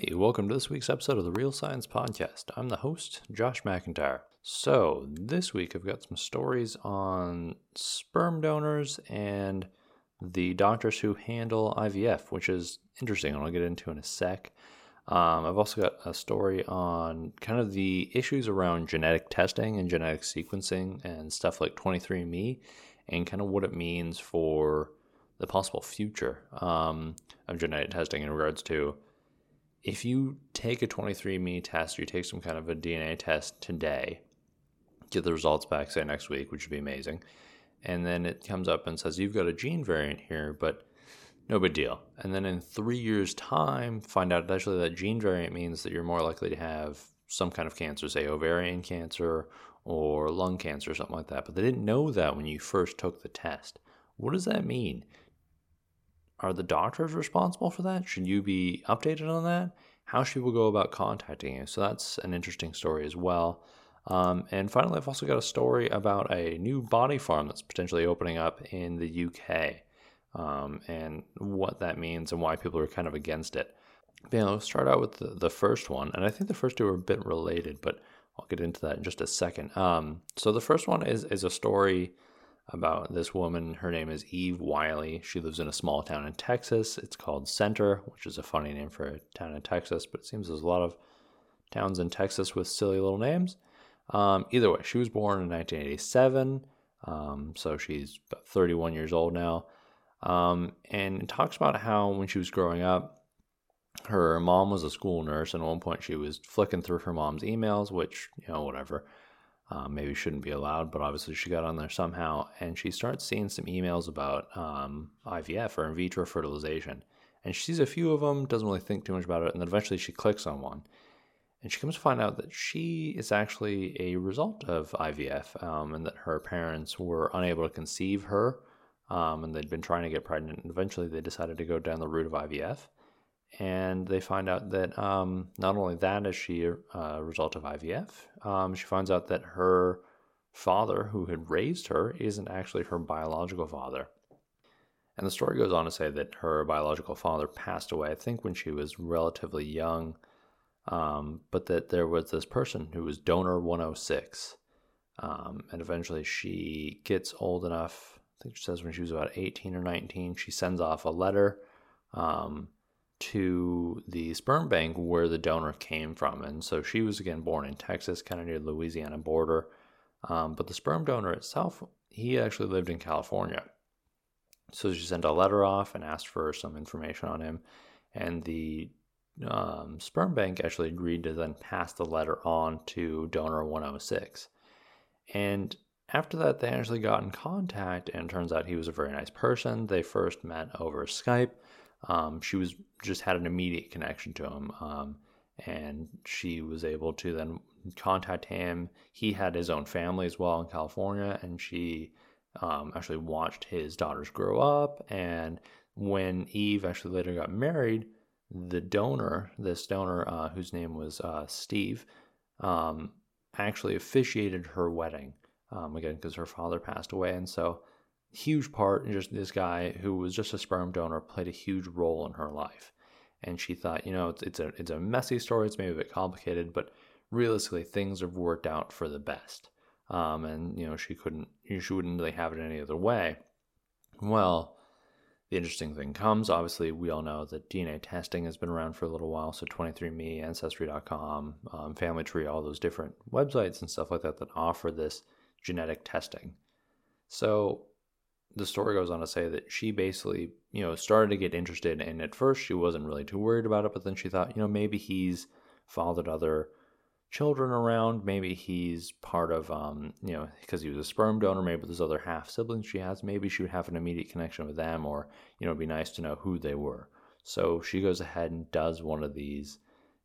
Hey, welcome to this week's episode of the Real Science Podcast. I'm the host, Josh McIntyre. So, this week I've got some stories on sperm donors and the doctors who handle IVF, which is interesting, and I'll get into in a sec. Um, I've also got a story on kind of the issues around genetic testing and genetic sequencing and stuff like 23andMe and kind of what it means for the possible future um, of genetic testing in regards to if you take a 23andMe test, or you take some kind of a DNA test today, get the results back, say next week, which would be amazing, and then it comes up and says, You've got a gene variant here, but no big deal. And then in three years' time, find out actually that gene variant means that you're more likely to have some kind of cancer, say ovarian cancer or lung cancer or something like that. But they didn't know that when you first took the test. What does that mean? Are the doctors responsible for that? Should you be updated on that? How should people go about contacting you? So that's an interesting story as well. Um, and finally, I've also got a story about a new body farm that's potentially opening up in the UK um, and what that means and why people are kind of against it. But, yeah, let's start out with the, the first one. And I think the first two are a bit related, but I'll get into that in just a second. Um, so the first one is, is a story about this woman. Her name is Eve Wiley. She lives in a small town in Texas. It's called Center, which is a funny name for a town in Texas, but it seems there's a lot of towns in Texas with silly little names. Um, either way, she was born in 1987, um, so she's about 31 years old now. Um, and talks about how when she was growing up, her mom was a school nurse, and at one point she was flicking through her mom's emails, which, you know, whatever um, maybe shouldn't be allowed, but obviously she got on there somehow, and she starts seeing some emails about um, IVF or in vitro fertilization, and she sees a few of them, doesn't really think too much about it, and then eventually she clicks on one, and she comes to find out that she is actually a result of IVF, um, and that her parents were unable to conceive her, um, and they'd been trying to get pregnant, and eventually they decided to go down the route of IVF and they find out that um, not only that is she a uh, result of IVF, um, she finds out that her father, who had raised her, isn't actually her biological father. And the story goes on to say that her biological father passed away, I think, when she was relatively young, um, but that there was this person who was donor 106. Um, and eventually she gets old enough, I think she says when she was about 18 or 19, she sends off a letter um, to the sperm bank where the donor came from. And so she was again born in Texas, kind of near the Louisiana border. Um, but the sperm donor itself, he actually lived in California. So she sent a letter off and asked for some information on him. And the um, sperm bank actually agreed to then pass the letter on to donor 106. And after that, they actually got in contact, and turns out he was a very nice person. They first met over Skype um, she was just had an immediate connection to him. Um, and she was able to then contact him. He had his own family as well in California, and she um, actually watched his daughters grow up. And when Eve actually later got married, the donor, this donor uh, whose name was uh, Steve, um, actually officiated her wedding um, again because her father passed away, and so huge part in just this guy who was just a sperm donor played a huge role in her life. And she thought, you know, it's, it's a it's a messy story. It's maybe a bit complicated, but realistically, things have worked out for the best. Um, and you know, she couldn't, she wouldn't really have it any other way. Well, the interesting thing comes. Obviously, we all know that DNA testing has been around for a little while. So 23andMe, Ancestry.com, um, Family Tree, all those different websites and stuff like that that offer this genetic testing. So the story goes on to say that she basically, you know, started to get interested. And at first, she wasn't really too worried about it. But then she thought, you know, maybe he's fathered other children around. Maybe he's part of, um, you know, because he was a sperm donor. Maybe there's other half siblings she has. Maybe she would have an immediate connection with them, or you know, it'd be nice to know who they were. So she goes ahead and does one of these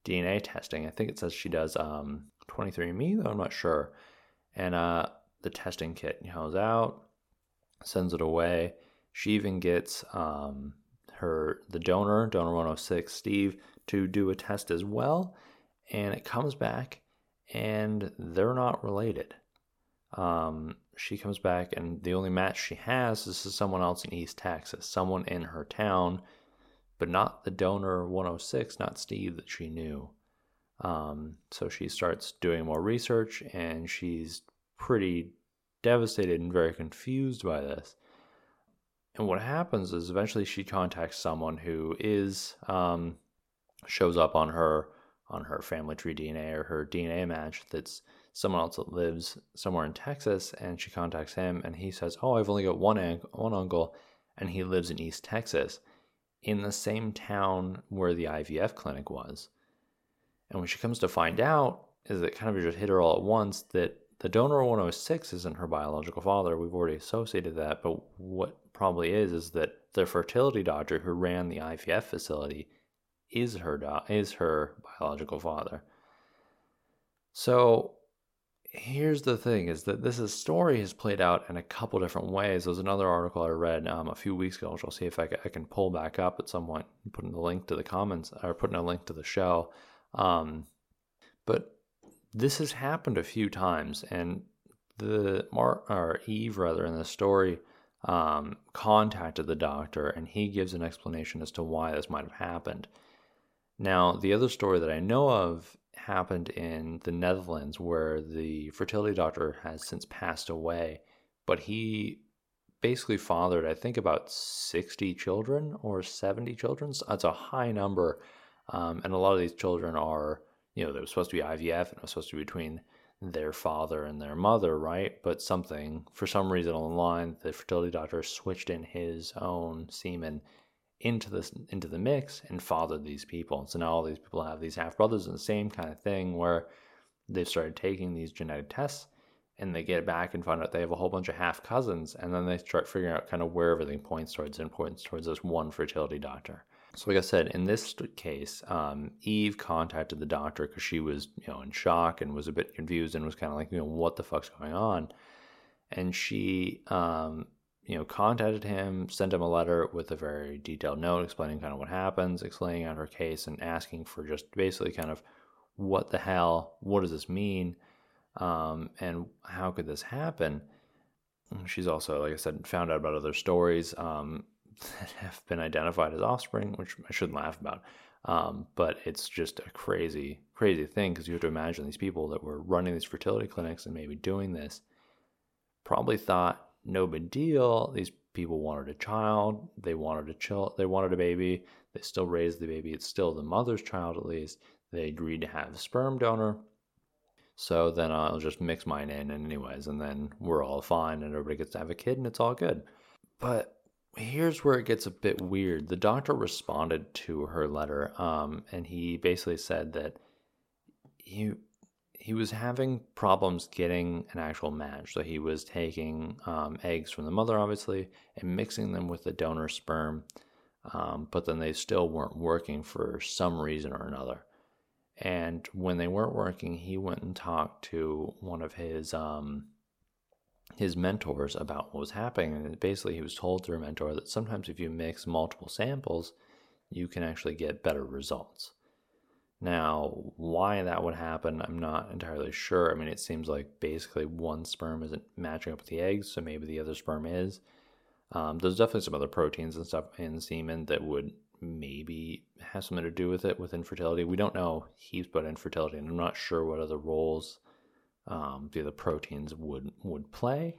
DNA testing. I think it says she does um, 23andMe, though I'm not sure. And uh, the testing kit goes out sends it away. She even gets um, her the donor, donor 106, Steve, to do a test as well, and it comes back, and they're not related. Um, she comes back, and the only match she has is to someone else in East Texas, someone in her town, but not the donor 106, not Steve that she knew. Um, so she starts doing more research and she's pretty devastated and very confused by this. And what happens is eventually she contacts someone who is um, shows up on her on her family tree DNA or her DNA match that's someone else that lives somewhere in Texas, and she contacts him, and he says, "Oh, I've only got one one uncle, and he lives in East Texas, in the same town where the IVF clinic was." And when she comes to find out, is it kind of just hit her all at once that the donor 106 isn't her biological father. We've already associated that, but what probably is is that the fertility doctor who ran the IVF facility is her do- is her biological father. So here's the thing is that this is, story has played out in a couple different ways. There's another article I read um, a few weeks ago, which I'll see if I can, I can pull back up at some point, putting a link to the comments or putting a link to the show. Um, but this has happened a few times, and the Mar or Eve rather in the story um, contacted the doctor, and he gives an explanation as to why this might have happened. Now, the other story that I know of happened in the Netherlands, where the fertility doctor has since passed away, but he basically fathered, I think, about 60 children or 70 children. So that's a high number. Um, and a lot of these children are, you know, they was supposed to be IVF and it was supposed to be between their father and their mother, right? But something, for some reason online, the the fertility doctor switched in his own semen into this into the mix and fathered these people. So now all these people have these half brothers and the same kind of thing where they've started taking these genetic tests and they get back and find out they have a whole bunch of half cousins and then they start figuring out kind of where everything points towards and points towards this one fertility doctor. So, like I said, in this case, um, Eve contacted the doctor because she was, you know, in shock and was a bit confused and was kind of like, you know, what the fuck's going on? And she, um, you know, contacted him, sent him a letter with a very detailed note explaining kind of what happens, explaining out her case, and asking for just basically kind of what the hell, what does this mean, um, and how could this happen? She's also, like I said, found out about other stories. Um, that have been identified as offspring, which I shouldn't laugh about. Um, but it's just a crazy, crazy thing because you have to imagine these people that were running these fertility clinics and maybe doing this probably thought no big deal. These people wanted a child, they wanted a child, they wanted a baby. They still raised the baby. It's still the mother's child at least. They agreed to have a sperm donor. So then I'll just mix mine in, anyways, and then we're all fine, and everybody gets to have a kid, and it's all good. But here's where it gets a bit weird. The doctor responded to her letter, um, and he basically said that he he was having problems getting an actual match. So he was taking um, eggs from the mother, obviously, and mixing them with the donor sperm, um, but then they still weren't working for some reason or another. And when they weren't working, he went and talked to one of his um, his mentors about what was happening. And basically, he was told through a mentor that sometimes if you mix multiple samples, you can actually get better results. Now, why that would happen, I'm not entirely sure. I mean, it seems like basically one sperm isn't matching up with the eggs, so maybe the other sperm is. Um, there's definitely some other proteins and stuff in semen that would maybe have something to do with it with infertility. We don't know heaps about infertility, and I'm not sure what other roles um, the other proteins would would play.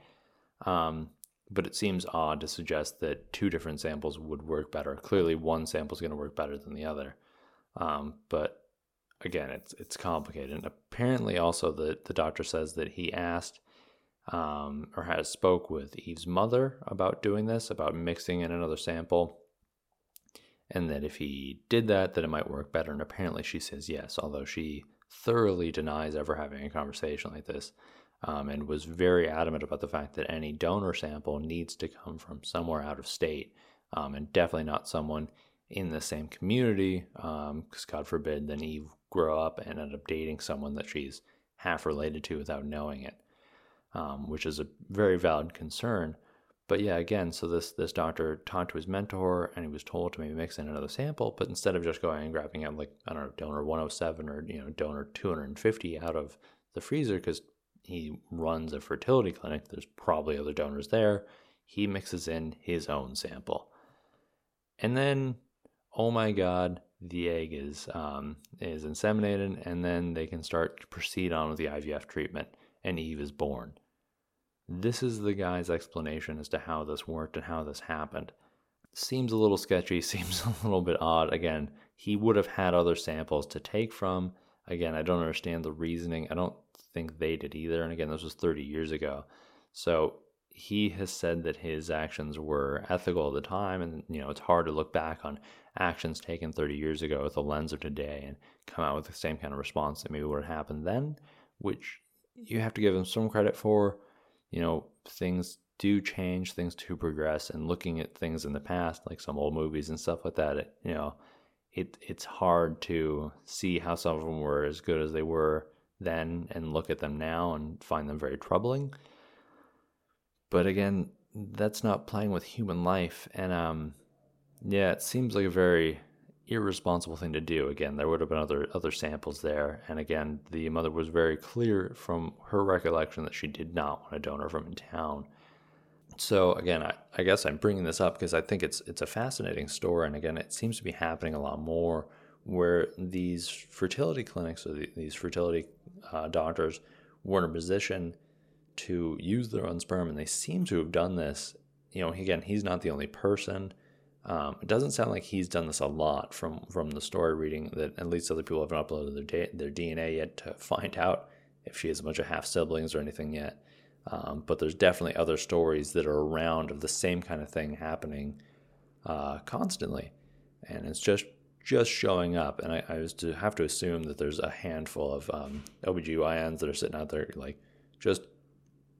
Um, but it seems odd to suggest that two different samples would work better. Clearly, one sample is going to work better than the other. Um, but again, it's it's complicated. And apparently, also the the doctor says that he asked um, or has spoke with Eve's mother about doing this, about mixing in another sample, and that if he did that, that it might work better. And apparently, she says yes, although she thoroughly denies ever having a conversation like this um, and was very adamant about the fact that any donor sample needs to come from somewhere out of state um, and definitely not someone in the same community because um, god forbid then eve grow up and end up dating someone that she's half related to without knowing it um, which is a very valid concern but yeah, again, so this this doctor talked to his mentor and he was told to maybe mix in another sample, but instead of just going and grabbing out like I don't know donor 107 or you know donor 250 out of the freezer because he runs a fertility clinic, there's probably other donors there. He mixes in his own sample, and then oh my God, the egg is um, is inseminated, and then they can start to proceed on with the IVF treatment, and Eve is born. This is the guy's explanation as to how this worked and how this happened. Seems a little sketchy, seems a little bit odd. Again, he would have had other samples to take from. Again, I don't understand the reasoning. I don't think they did either. And again, this was 30 years ago. So he has said that his actions were ethical at the time. And, you know, it's hard to look back on actions taken 30 years ago with the lens of today and come out with the same kind of response that maybe would have happened then, which you have to give him some credit for. You know, things do change, things do progress, and looking at things in the past, like some old movies and stuff like that, it, you know, it it's hard to see how some of them were as good as they were then and look at them now and find them very troubling. But again, that's not playing with human life. And um, yeah, it seems like a very irresponsible thing to do. Again, there would have been other other samples there, and again, the mother was very clear from her recollection that she did not want a donor from in town. So again, I, I guess I'm bringing this up because I think it's it's a fascinating story, and again, it seems to be happening a lot more where these fertility clinics or the, these fertility uh, doctors were in a position to use their own sperm, and they seem to have done this. You know, again, he's not the only person. Um, it doesn't sound like he's done this a lot from from the story reading that at least other people haven't uploaded their da- their DNA yet to find out if she has a bunch of half siblings or anything yet. Um, but there's definitely other stories that are around of the same kind of thing happening uh, constantly, and it's just just showing up. And I, I was to have to assume that there's a handful of um, OBGYNs that are sitting out there, like, just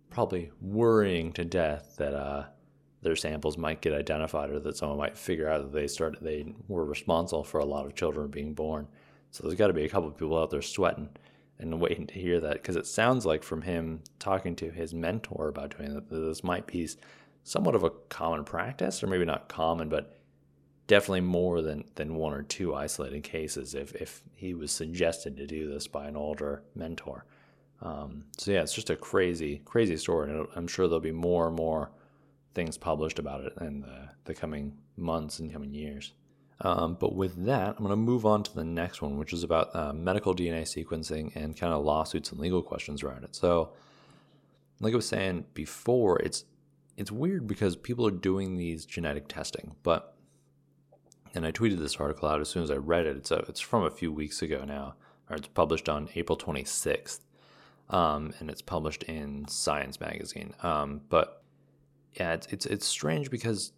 probably worrying to death that uh, their samples might get identified or that someone might figure out that they started, they were responsible for a lot of children being born. So there's got to be a couple of people out there sweating and waiting to hear that because it sounds like from him talking to his mentor about doing that, this might be somewhat of a common practice, or maybe not common, but definitely more than than one or two isolated cases if if he was suggested to do this by an older mentor. Um, so yeah, it's just a crazy crazy story, and I'm sure there'll be more and more things published about it in the, the coming months and coming years. Um, but with that, I'm going to move on to the next one, which is about uh, medical DNA sequencing and kind of lawsuits and legal questions around it. So, like I was saying before, it's it's weird because people are doing these genetic testing, but and I tweeted this article out as soon as I read it. It's a, it's from a few weeks ago now, or it's published on April 26th, um, and it's published in Science magazine. Um, but yeah, it's, it's it's strange because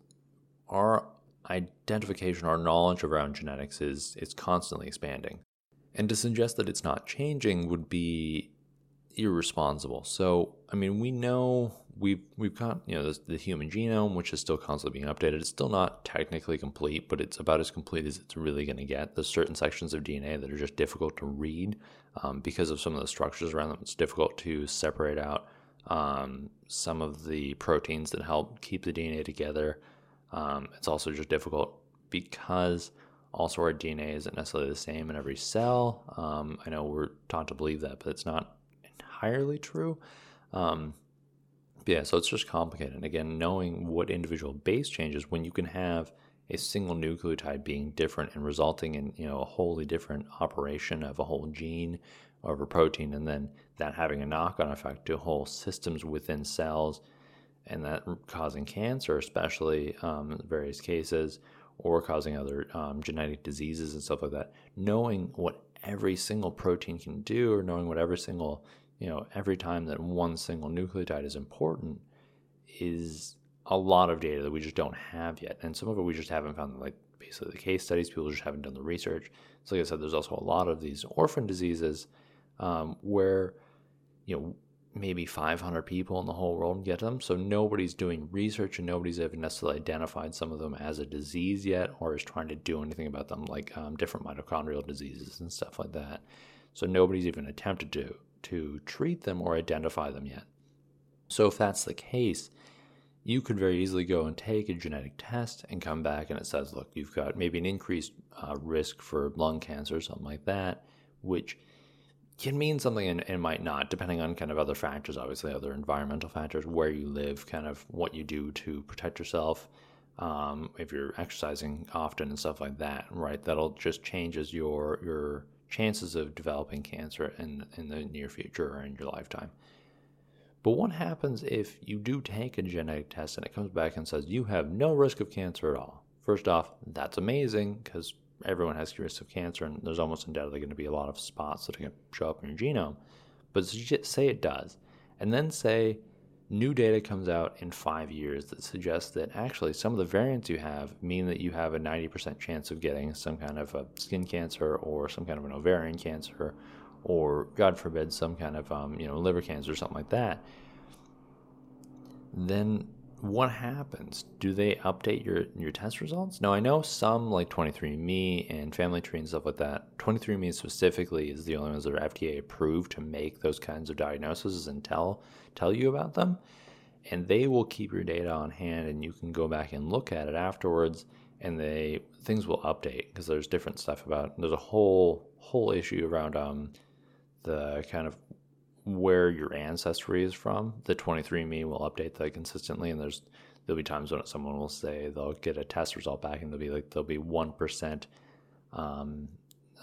our identification, our knowledge around genetics is is constantly expanding, and to suggest that it's not changing would be irresponsible. So, I mean, we know we've we've got you know the human genome, which is still constantly being updated. It's still not technically complete, but it's about as complete as it's really going to get. There's certain sections of DNA that are just difficult to read um, because of some of the structures around them. It's difficult to separate out um, some of the proteins that help keep the DNA together. Um, it's also just difficult because also our DNA isn't necessarily the same in every cell. Um, I know we're taught to believe that, but it's not entirely true. Um, yeah, so it's just complicated. And again, knowing what individual base changes when you can have a single nucleotide being different and resulting in you know a wholly different operation of a whole gene a protein, and then that having a knock-on effect to whole systems within cells, and that causing cancer, especially um, in various cases, or causing other um, genetic diseases and stuff like that. Knowing what every single protein can do, or knowing what every single you know, every time that one single nucleotide is important is a lot of data that we just don't have yet. And some of it we just haven't found, like basically the case studies, people just haven't done the research. So, like I said, there's also a lot of these orphan diseases um, where, you know, maybe 500 people in the whole world get them. So nobody's doing research and nobody's even necessarily identified some of them as a disease yet or is trying to do anything about them, like um, different mitochondrial diseases and stuff like that. So nobody's even attempted to to treat them or identify them yet. So, if that's the case, you could very easily go and take a genetic test and come back and it says, look, you've got maybe an increased uh, risk for lung cancer, or something like that, which can mean something and, and, might not, depending on kind of other factors, obviously, other environmental factors, where you live, kind of what you do to protect yourself, um, if you're exercising often and stuff like that, right? That'll just changes your your chances of developing cancer in in the near future or in your lifetime. But what happens if you do take a genetic test and it comes back and says you have no risk of cancer at all? First off, that's amazing because everyone has risk of cancer, and there's almost undoubtedly going to be a lot of spots that are going to show up in your genome. But say it does, and then say new data comes out in five years that suggests that actually some of the variants you have mean that you have a 90% chance of getting some kind of a skin cancer or some kind of an ovarian cancer or god forbid some kind of um, you know liver cancer or something like that then what happens? Do they update your your test results? No i know some like 23andme and family tree and stuff like that 23andme specifically is the only ones that are fda approved to make those kinds of diagnoses and tell tell you about them. And they will keep your data on hand and you can go back and look at it afterwards and they things will update because there's different stuff about there's a whole whole issue around um the kind of where your ancestry is from. The 23andMe will update that consistently, and there's there'll be times when someone will say they'll get a test result back, and they'll be like there'll be one percent um,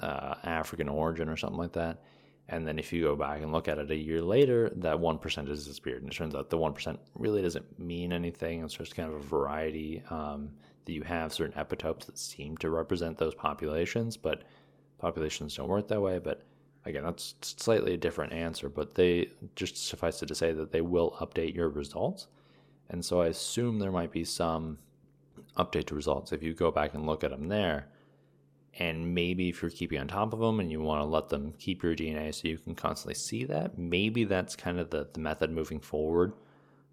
uh, African origin or something like that. And then if you go back and look at it a year later, that one percent has disappeared, and it turns out the one percent really doesn't mean anything. It's just kind of a variety um, that you have certain epitopes that seem to represent those populations, but populations don't work that way. But Again, that's slightly a different answer, but they just suffice it to say that they will update your results. And so I assume there might be some update to results if you go back and look at them there. And maybe if you're keeping on top of them and you want to let them keep your DNA so you can constantly see that, maybe that's kind of the, the method moving forward.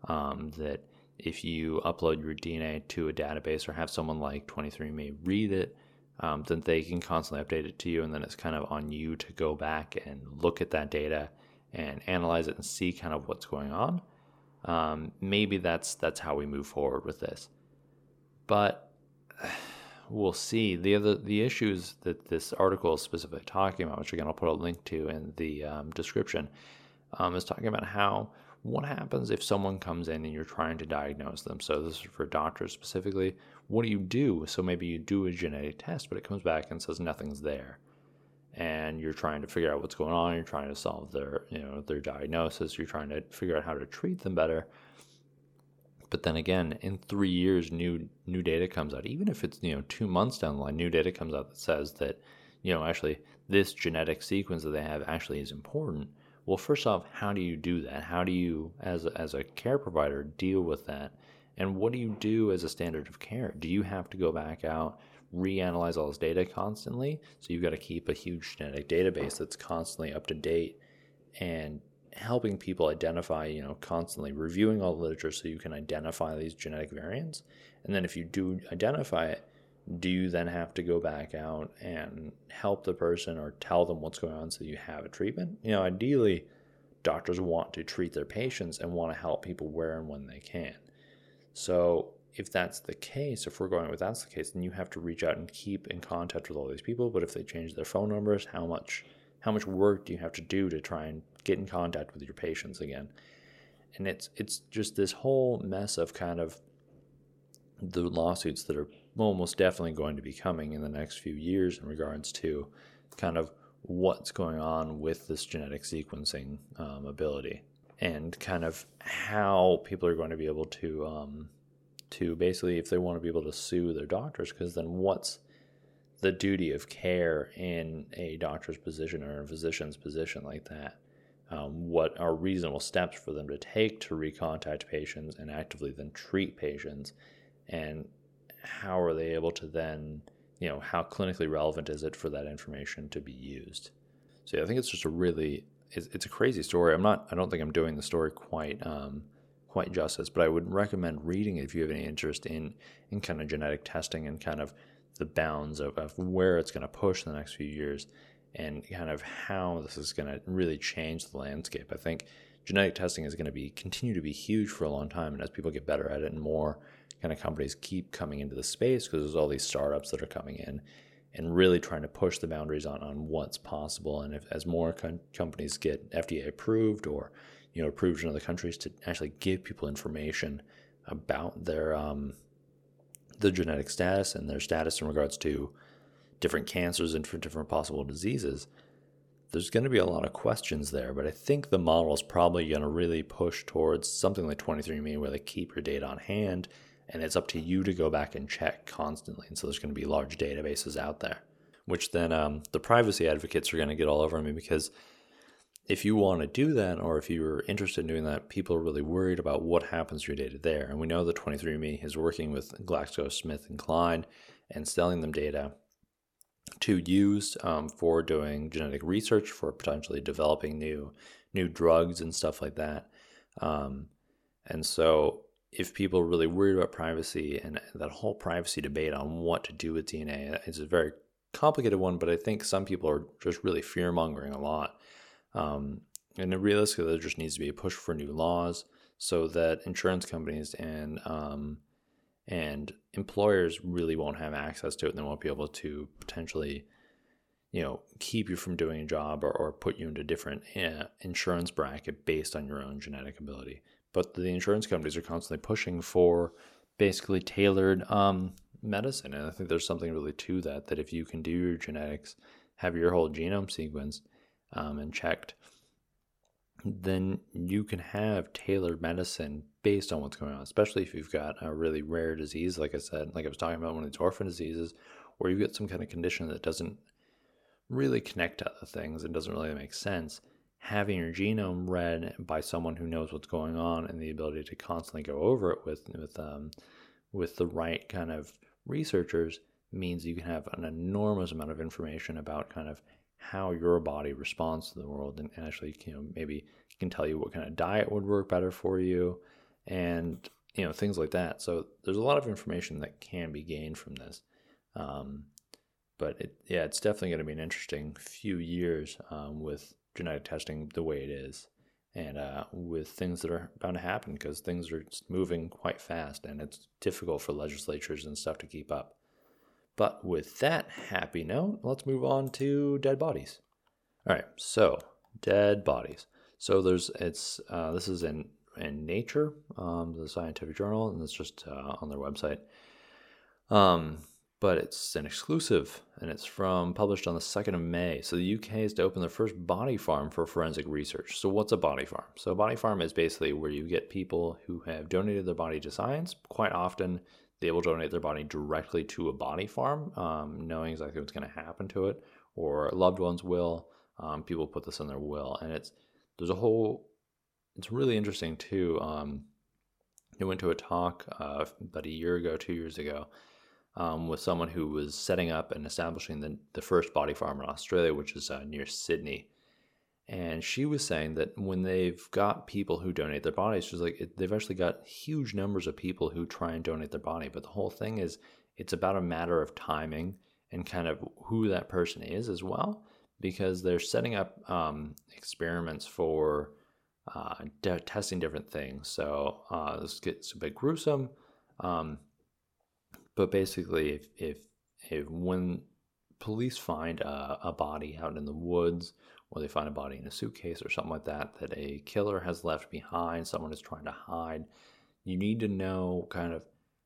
Um, that if you upload your DNA to a database or have someone like 23andMe read it, um, then they can constantly update it to you. And then it's kind of on you to go back and look at that data and analyze it and see kind of what's going on. Um, maybe that's that's how we move forward with this. But we'll see. The other the issues that this article is specifically talking about, which again I'll put a link to in the um, description, um, is talking about how what happens if someone comes in and you're trying to diagnose them. So this is for doctors specifically what do you do? So maybe you do a genetic test, but it comes back and says nothing's there. And you're trying to figure out what's going on. You're trying to solve their, you know, their diagnosis. You're trying to figure out how to treat them better. But then again, in three years, new new data comes out. Even if it's you know two months down the line, new data comes out that says that you know actually this genetic sequence that they have actually is important. Well, first off, how do you do that? How do you, as a, as a care provider, deal with that? And what do you do as a standard of care? Do you have to go back out, reanalyze all this data constantly? So you've got to keep a huge genetic database that's constantly up to date and helping people identify, you know, constantly reviewing all the literature so you can identify these genetic variants. And then if you do identify it, do you then have to go back out and help the person or tell them what's going on so you have a treatment? You know, ideally, doctors want to treat their patients and want to help people where and when they can. So if that's the case, if we're going with that's the case, then you have to reach out and keep in contact with all these people. But if they change their phone numbers, how much how much work do you have to do to try and get in contact with your patients again? And it's it's just this whole mess of kind of the lawsuits that are almost definitely going to be coming in the next few years in regards to kind of what's going on with this genetic sequencing um, ability and kind of how people are going to be able to um, to basically if they want to be able to sue their doctors because then what's the duty of care in a doctor's position or a physician's position like that? Um, what are reasonable steps for them to take to recontact patients and actively then treat patients? And how are they able to then you know how clinically relevant is it for that information to be used so yeah, i think it's just a really it's, it's a crazy story. I'm not. I don't think I'm doing the story quite um, quite justice, but I would recommend reading it if you have any interest in in kind of genetic testing and kind of the bounds of, of where it's going to push in the next few years and kind of how this is going to really change the landscape. I think genetic testing is going to be continue to be huge for a long time, and as people get better at it and more kind of companies keep coming into the space because there's all these startups that are coming in and really trying to push the boundaries on, on what's possible. And if as more companies get FDA approved or you know approved in other countries to actually give people information about their um, the genetic status and their status in regards to different cancers and different possible diseases, there's going to be a lot of questions there. But I think the model is probably going to really push towards something like 23andMe, where they keep your data on hand and it's up to you to go back and check constantly. And so there's going to be large databases out there, which then um, the privacy advocates are going to get all over me because if you want to do that or if you're interested in doing that, people are really worried about what happens to your data there. And we know that 23andMe is working with GlaxoSmithKline and selling them data to use um, for doing genetic research for potentially developing new new drugs and stuff like that. Um, and so, if people are really worried about privacy and that whole privacy debate on what to do with DNA it's a very complicated one, but I think some people are just really fear mongering a lot. Um, and realistically, there just needs to be a push for new laws so that insurance companies and um, and employers really won't have access to it and they won't be able to potentially you know keep you from doing a job or, or put you into a different uh, insurance bracket based on your own genetic ability but the insurance companies are constantly pushing for basically tailored um, medicine and i think there's something really to that that if you can do your genetics have your whole genome sequence um, and checked then you can have tailored medicine based on what's going on, especially if you've got a really rare disease, like I said, like I was talking about one of these orphan diseases, or you get some kind of condition that doesn't really connect to other things and doesn't really make sense. Having your genome read by someone who knows what's going on and the ability to constantly go over it with with um, with the right kind of researchers means you can have an enormous amount of information about kind of how your body responds to the world and actually you know maybe can tell you what kind of diet would work better for you and you know things like that. So there's a lot of information that can be gained from this um, but it, yeah it's definitely going to be an interesting few years um, with genetic testing the way it is and uh, with things that are bound to happen because things are moving quite fast and it's difficult for legislatures and stuff to keep up but with that happy note, let's move on to dead bodies. All right, so dead bodies. So there's it's uh, this is in in Nature, um, the scientific journal, and it's just uh, on their website. Um, but it's an exclusive, and it's from published on the second of May. So the UK is to open their first body farm for forensic research. So what's a body farm? So a body farm is basically where you get people who have donated their body to science. Quite often, they will donate their body directly to a body farm, um, knowing exactly what's going to happen to it, or loved ones will. Um, people put this in their will, and it's there's a whole. It's really interesting too. Um, I went to a talk uh, about a year ago, two years ago, um, with someone who was setting up and establishing the, the first body farm in Australia, which is uh, near Sydney. And she was saying that when they've got people who donate their bodies, she's like, it, they've actually got huge numbers of people who try and donate their body. But the whole thing is, it's about a matter of timing and kind of who that person is as well, because they're setting up um, experiments for uh, de- testing different things. So uh, this gets a bit gruesome. Um, but basically, if, if, if when police find a, a body out in the woods or they find a body in a suitcase or something like that that a killer has left behind, someone is trying to hide. You need to know kind of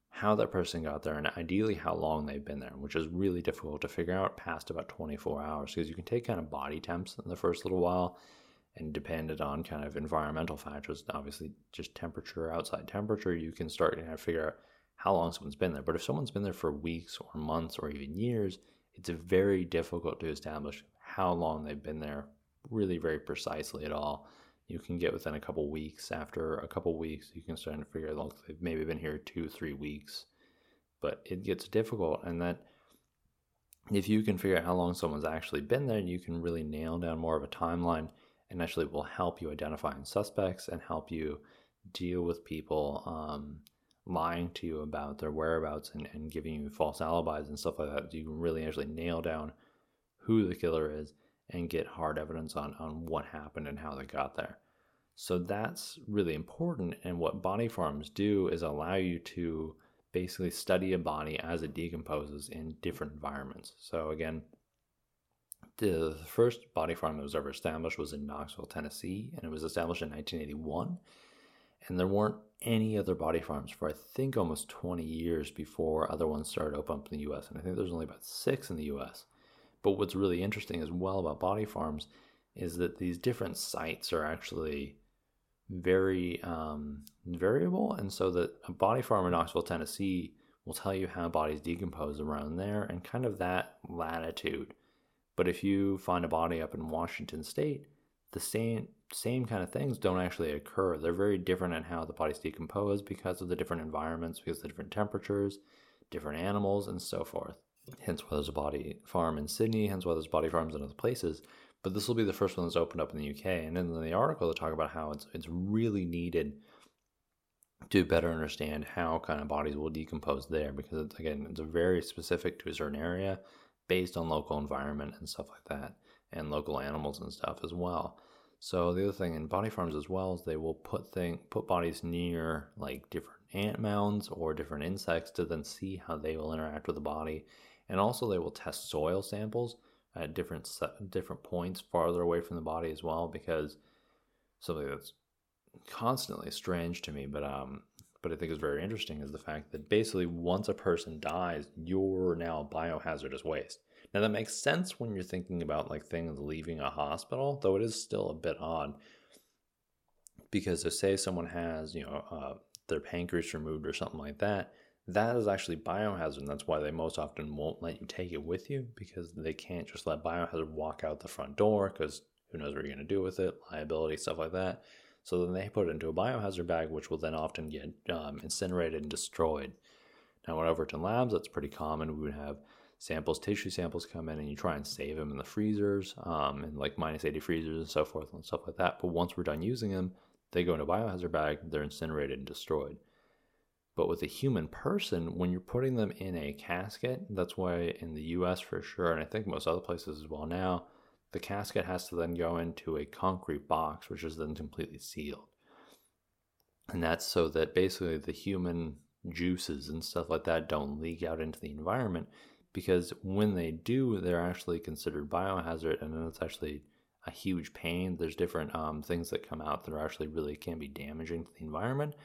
how that person got there and ideally how long they've been there, which is really difficult to figure out past about 24 hours because you can take kind of body temps in the first little while and dependent on kind of environmental factors, obviously just temperature, outside temperature, you can start to kind of figure out how long someone's been there. But if someone's been there for weeks or months or even years, it's very difficult to establish how long they've been there really very precisely at all. You can get within a couple weeks. After a couple weeks, you can start to figure out they've maybe been here two, three weeks. But it gets difficult, and that if you can figure out how long someone's actually been there, you can really nail down more of a timeline, and actually will help you identifying suspects and help you deal with people um, lying to you about their whereabouts and, and giving you false alibis and stuff like that. You can really actually nail down who the killer is and get hard evidence on, on what happened and how they got there. So that's really important. And what body farms do is allow you to basically study a body as it decomposes in different environments. So again, the first body farm that was ever established was in Knoxville, Tennessee, and it was established in 1981. And there weren't any other body farms for I think almost 20 years before other ones started up in the US. And I think there's only about six in the US. But what's really interesting as well about body farms is that these different sites are actually very um, variable. And so that a body farm in Knoxville, Tennessee will tell you how bodies decompose around there and kind of that latitude. But if you find a body up in Washington State, the same same kind of things don't actually occur. They're very different in how the bodies decompose because of the different environments, because of the different temperatures, different animals, and so forth. Hence why there's a body farm in Sydney, hence why there's body farms in other places. But this will be the first one that's opened up in the UK. And in the article, they talk about how it's it's really needed to better understand how kind of bodies will decompose there because it's, again it's very specific to a certain area based on local environment and stuff like that and local animals and stuff as well so the other thing in body farms as well is they will put thing put bodies near like different ant mounds or different insects to then see how they will interact with the body, and also they will test soil samples at different different points farther away from the body as well because something that's constantly strange to me, but um, but I think is very interesting is the fact that basically once a person dies, you're now biohazardous waste. Now that makes sense when you're thinking about like things leaving a hospital, though it is still a bit odd. Because if say someone has, you know, uh, their pancreas removed or something like that, that is actually biohazard. And that's why they most often won't let you take it with you because they can't just let biohazard walk out the front door because who knows what you're going to do with it, liability, stuff like that. So then they put it into a biohazard bag, which will then often get um, incinerated and destroyed. Now, at Overton Labs, that's pretty common. We would have samples, tissue samples come in, and you try and save them in the freezers, um, in like minus 80 freezers and so forth and stuff like that. But once we're done using them, they go in a biohazard bag, they're incinerated and destroyed. But with a human person, when you're putting them in a casket, that's why in the US for sure, and I think most other places as well now, the casket has to then go into a concrete box, which is then completely sealed. And that's so that basically the human juices and stuff like that don't leak out into the environment because when they do, they're actually considered biohazard, and then it's actually a huge pain. There's different um, things that come out that are actually really can be damaging to the environment.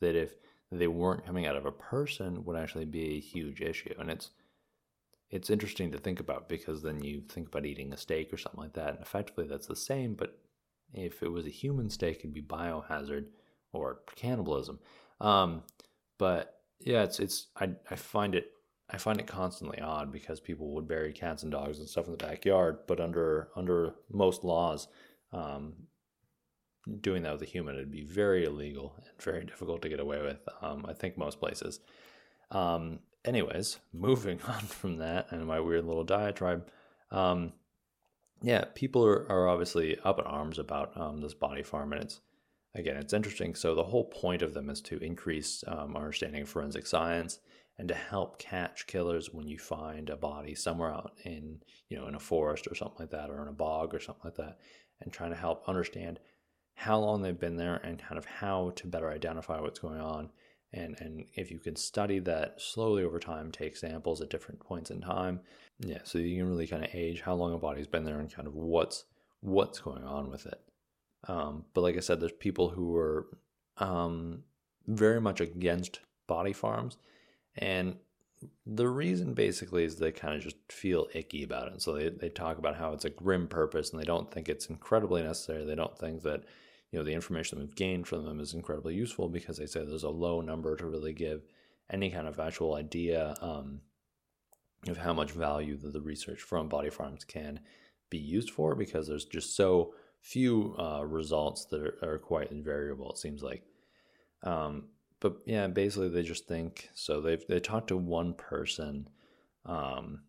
That if they weren't coming out of a person, would actually be a huge issue, and it's it's interesting to think about because then you think about eating a steak or something like that, and effectively that's the same. But if it was a human steak, it'd be biohazard or cannibalism. Um, but yeah, it's it's I I find it I find it constantly odd because people would bury cats and dogs and stuff in the backyard, but under under most laws, um, doing that with a human would be very illegal and very difficult to get away with. Um, I think most places. Um, anyways, moving on from that and my weird little diatribe. Um, yeah, people are, are obviously up in arms about um, this body farm, and it's again, it's interesting. So the whole point of them is to increase um, our understanding of forensic science and to help catch killers when you find a body somewhere out in you know in a forest or something like that or in a bog or something like that and trying to help understand how long they've been there and kind of how to better identify what's going on. And and if you can study that slowly over time take samples at different points in time yeah so you can really kind of age how long a body's been there and kind of what's what's going on with it. Um, but like i said there's people who are um, very much against body farms and the reason basically is they kind of just feel icky about it. So they, they talk about how it's a grim purpose and they don't think it's incredibly necessary. They don't think that, you know, the information we've gained from them is incredibly useful because they say there's a low number to really give any kind of actual idea um, of how much value that the research from body farms can be used for because there's just so few uh, results that are, are, quite invariable, it seems like. Um, but yeah, basically they just think so. They've they talked to one person, um,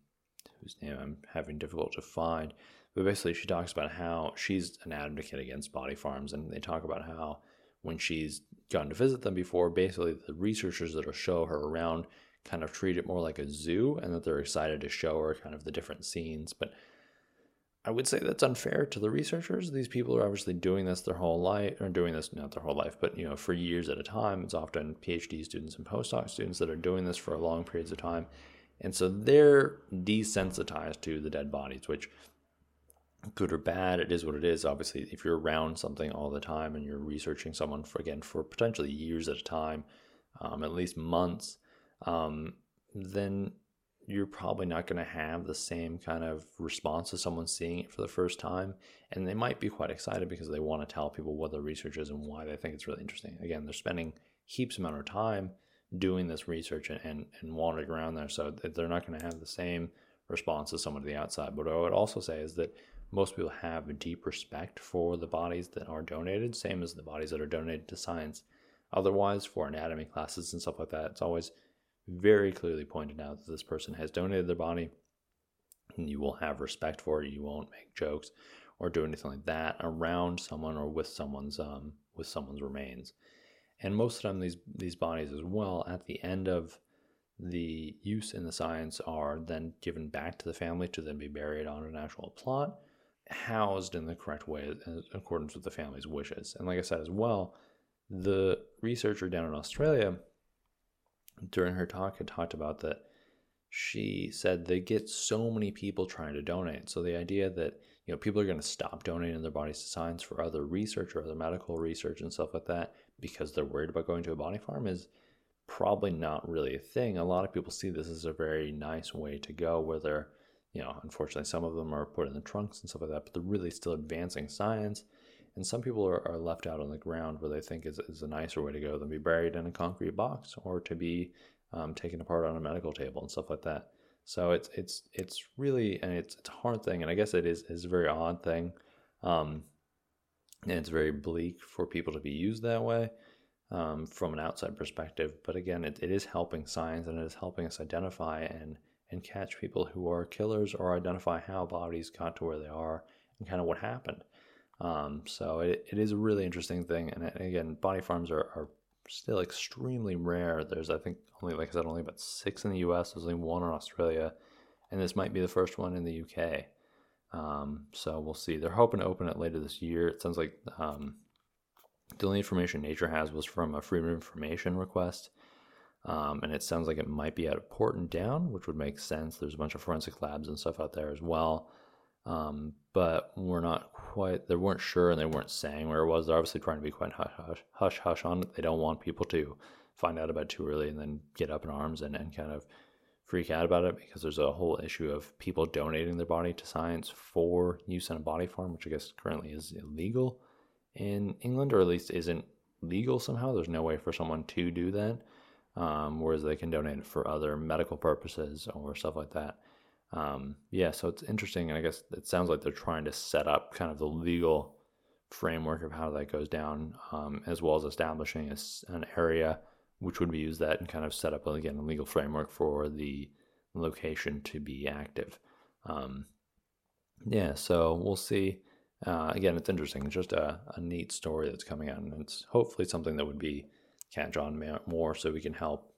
whose name I'm having difficult to find. But basically, she talks about how she's an advocate against body farms, and they talk about how when she's gone to visit them before, basically the researchers that'll show her around kind of treat it more like a zoo, and that they're excited to show her kind of the different scenes. But I would say that's unfair to the researchers. These people are obviously doing this their whole life, or doing this not their whole life, but you know, for years at a time. It's often PhD students and postdoc students that are doing this for long periods of time, and so they're desensitized to the dead bodies, which good or bad. It is what it is. Obviously, if you're around something all the time and you're researching someone for again for potentially years at a time, um, at least months, um, then you're probably not going to have the same kind of response as someone seeing it for the first time. And they might be quite excited because they want to tell people what their research is and why they think it's really interesting. Again, they're spending heaps amount of time doing this research and, and, and wandering around there. So they're not going to have the same response as someone to the outside. But what I would also say is that most people have a deep respect for the bodies that are donated, same as the bodies that are donated to science. Otherwise, for anatomy classes and stuff like that, it's always very clearly pointed out that this person has donated their body and you will have respect for it. You won't make jokes or do anything like that around someone or with someone's um, with someone's remains. And most of the time, these these bodies as well, at the end of the use in the science, are then given back to the family to then be buried on an actual plot, housed in the correct way in accordance with the family's wishes. And like I said as well, the researcher down in Australia during her talk had talked about that she said they get so many people trying to donate. So the idea that you know people are going to stop donating their bodies to science for other research or other medical research and stuff like that because they're worried about going to a body farm is probably not really a thing. A lot of people see this as a very nice way to go where they're, you know, unfortunately some of them are put in the trunks and stuff like that, but they're really still advancing science. And some people are, are left out on the ground where they think is, is a nicer way to go than be buried in a concrete box or to be um, taken apart on a medical table and stuff like that. So it's it's it's really and it's it's a hard thing, and I guess it is is a very odd thing, um, and it's very bleak for people to be used that way um, from an outside perspective. But again, it, it is helping science and it is helping us identify and and catch people who are killers or identify how bodies got to where they are and kind of what happened. Um, so it, it is a really interesting thing. And again, body farms are, are still extremely rare. There's, I think, only, like I said, only about six in the US. There's only one in Australia. And this might be the first one in the UK. Um, so we'll see. They're hoping to open it later this year. It sounds like um, the only information Nature has was from a Freedom of Information request. Um, and it sounds like it might be out of Porton Down, which would make sense. There's a bunch of forensic labs and stuff out there as well. Um, but we're not quite, they weren't sure and they weren't saying where it was. They're obviously trying to be quite hush hush, hush, hush on it. They don't want people to find out about it too early and then get up in arms and, and kind of freak out about it because there's a whole issue of people donating their body to science for use in a body farm, which I guess currently is illegal in England, or at least isn't legal somehow. There's no way for someone to do that, um, whereas they can donate it for other medical purposes or stuff like that um, yeah, so it's interesting, and I guess it sounds like they're trying to set up kind of the legal framework of how that goes down, um, as well as establishing a, an area which would be used that and kind of set up again a legal framework for the location to be active. Um, yeah, so we'll see. Uh, again, it's interesting. It's just a, a neat story that's coming out, and it's hopefully something that would be catch on more, so we can help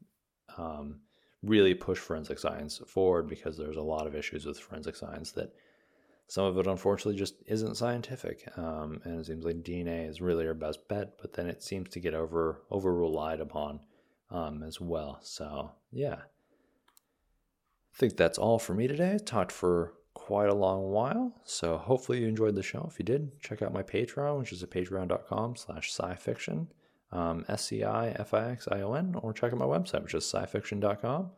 um, really push forensic science forward because there's a lot of issues with forensic science that some of it unfortunately just isn't scientific. Um, and it seems like dna is really our best bet but then it seems to get over over relied upon um, as well. So yeah. I think that's all for me today. I talked for quite a long while. So hopefully you enjoyed the show. If you did check out my patreon which is at patreon.com slash scifixion um, S C I F I X I O N, or check out my website, which is scifixion.com.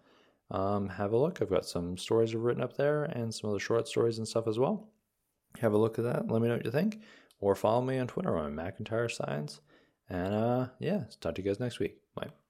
Um, have a look. I've got some stories I've written up there and some other short stories and stuff as well. Have a look at that. Let me know what you think. Or follow me on Twitter on McIntyre Science. And uh, yeah, talk to you guys next week. Bye.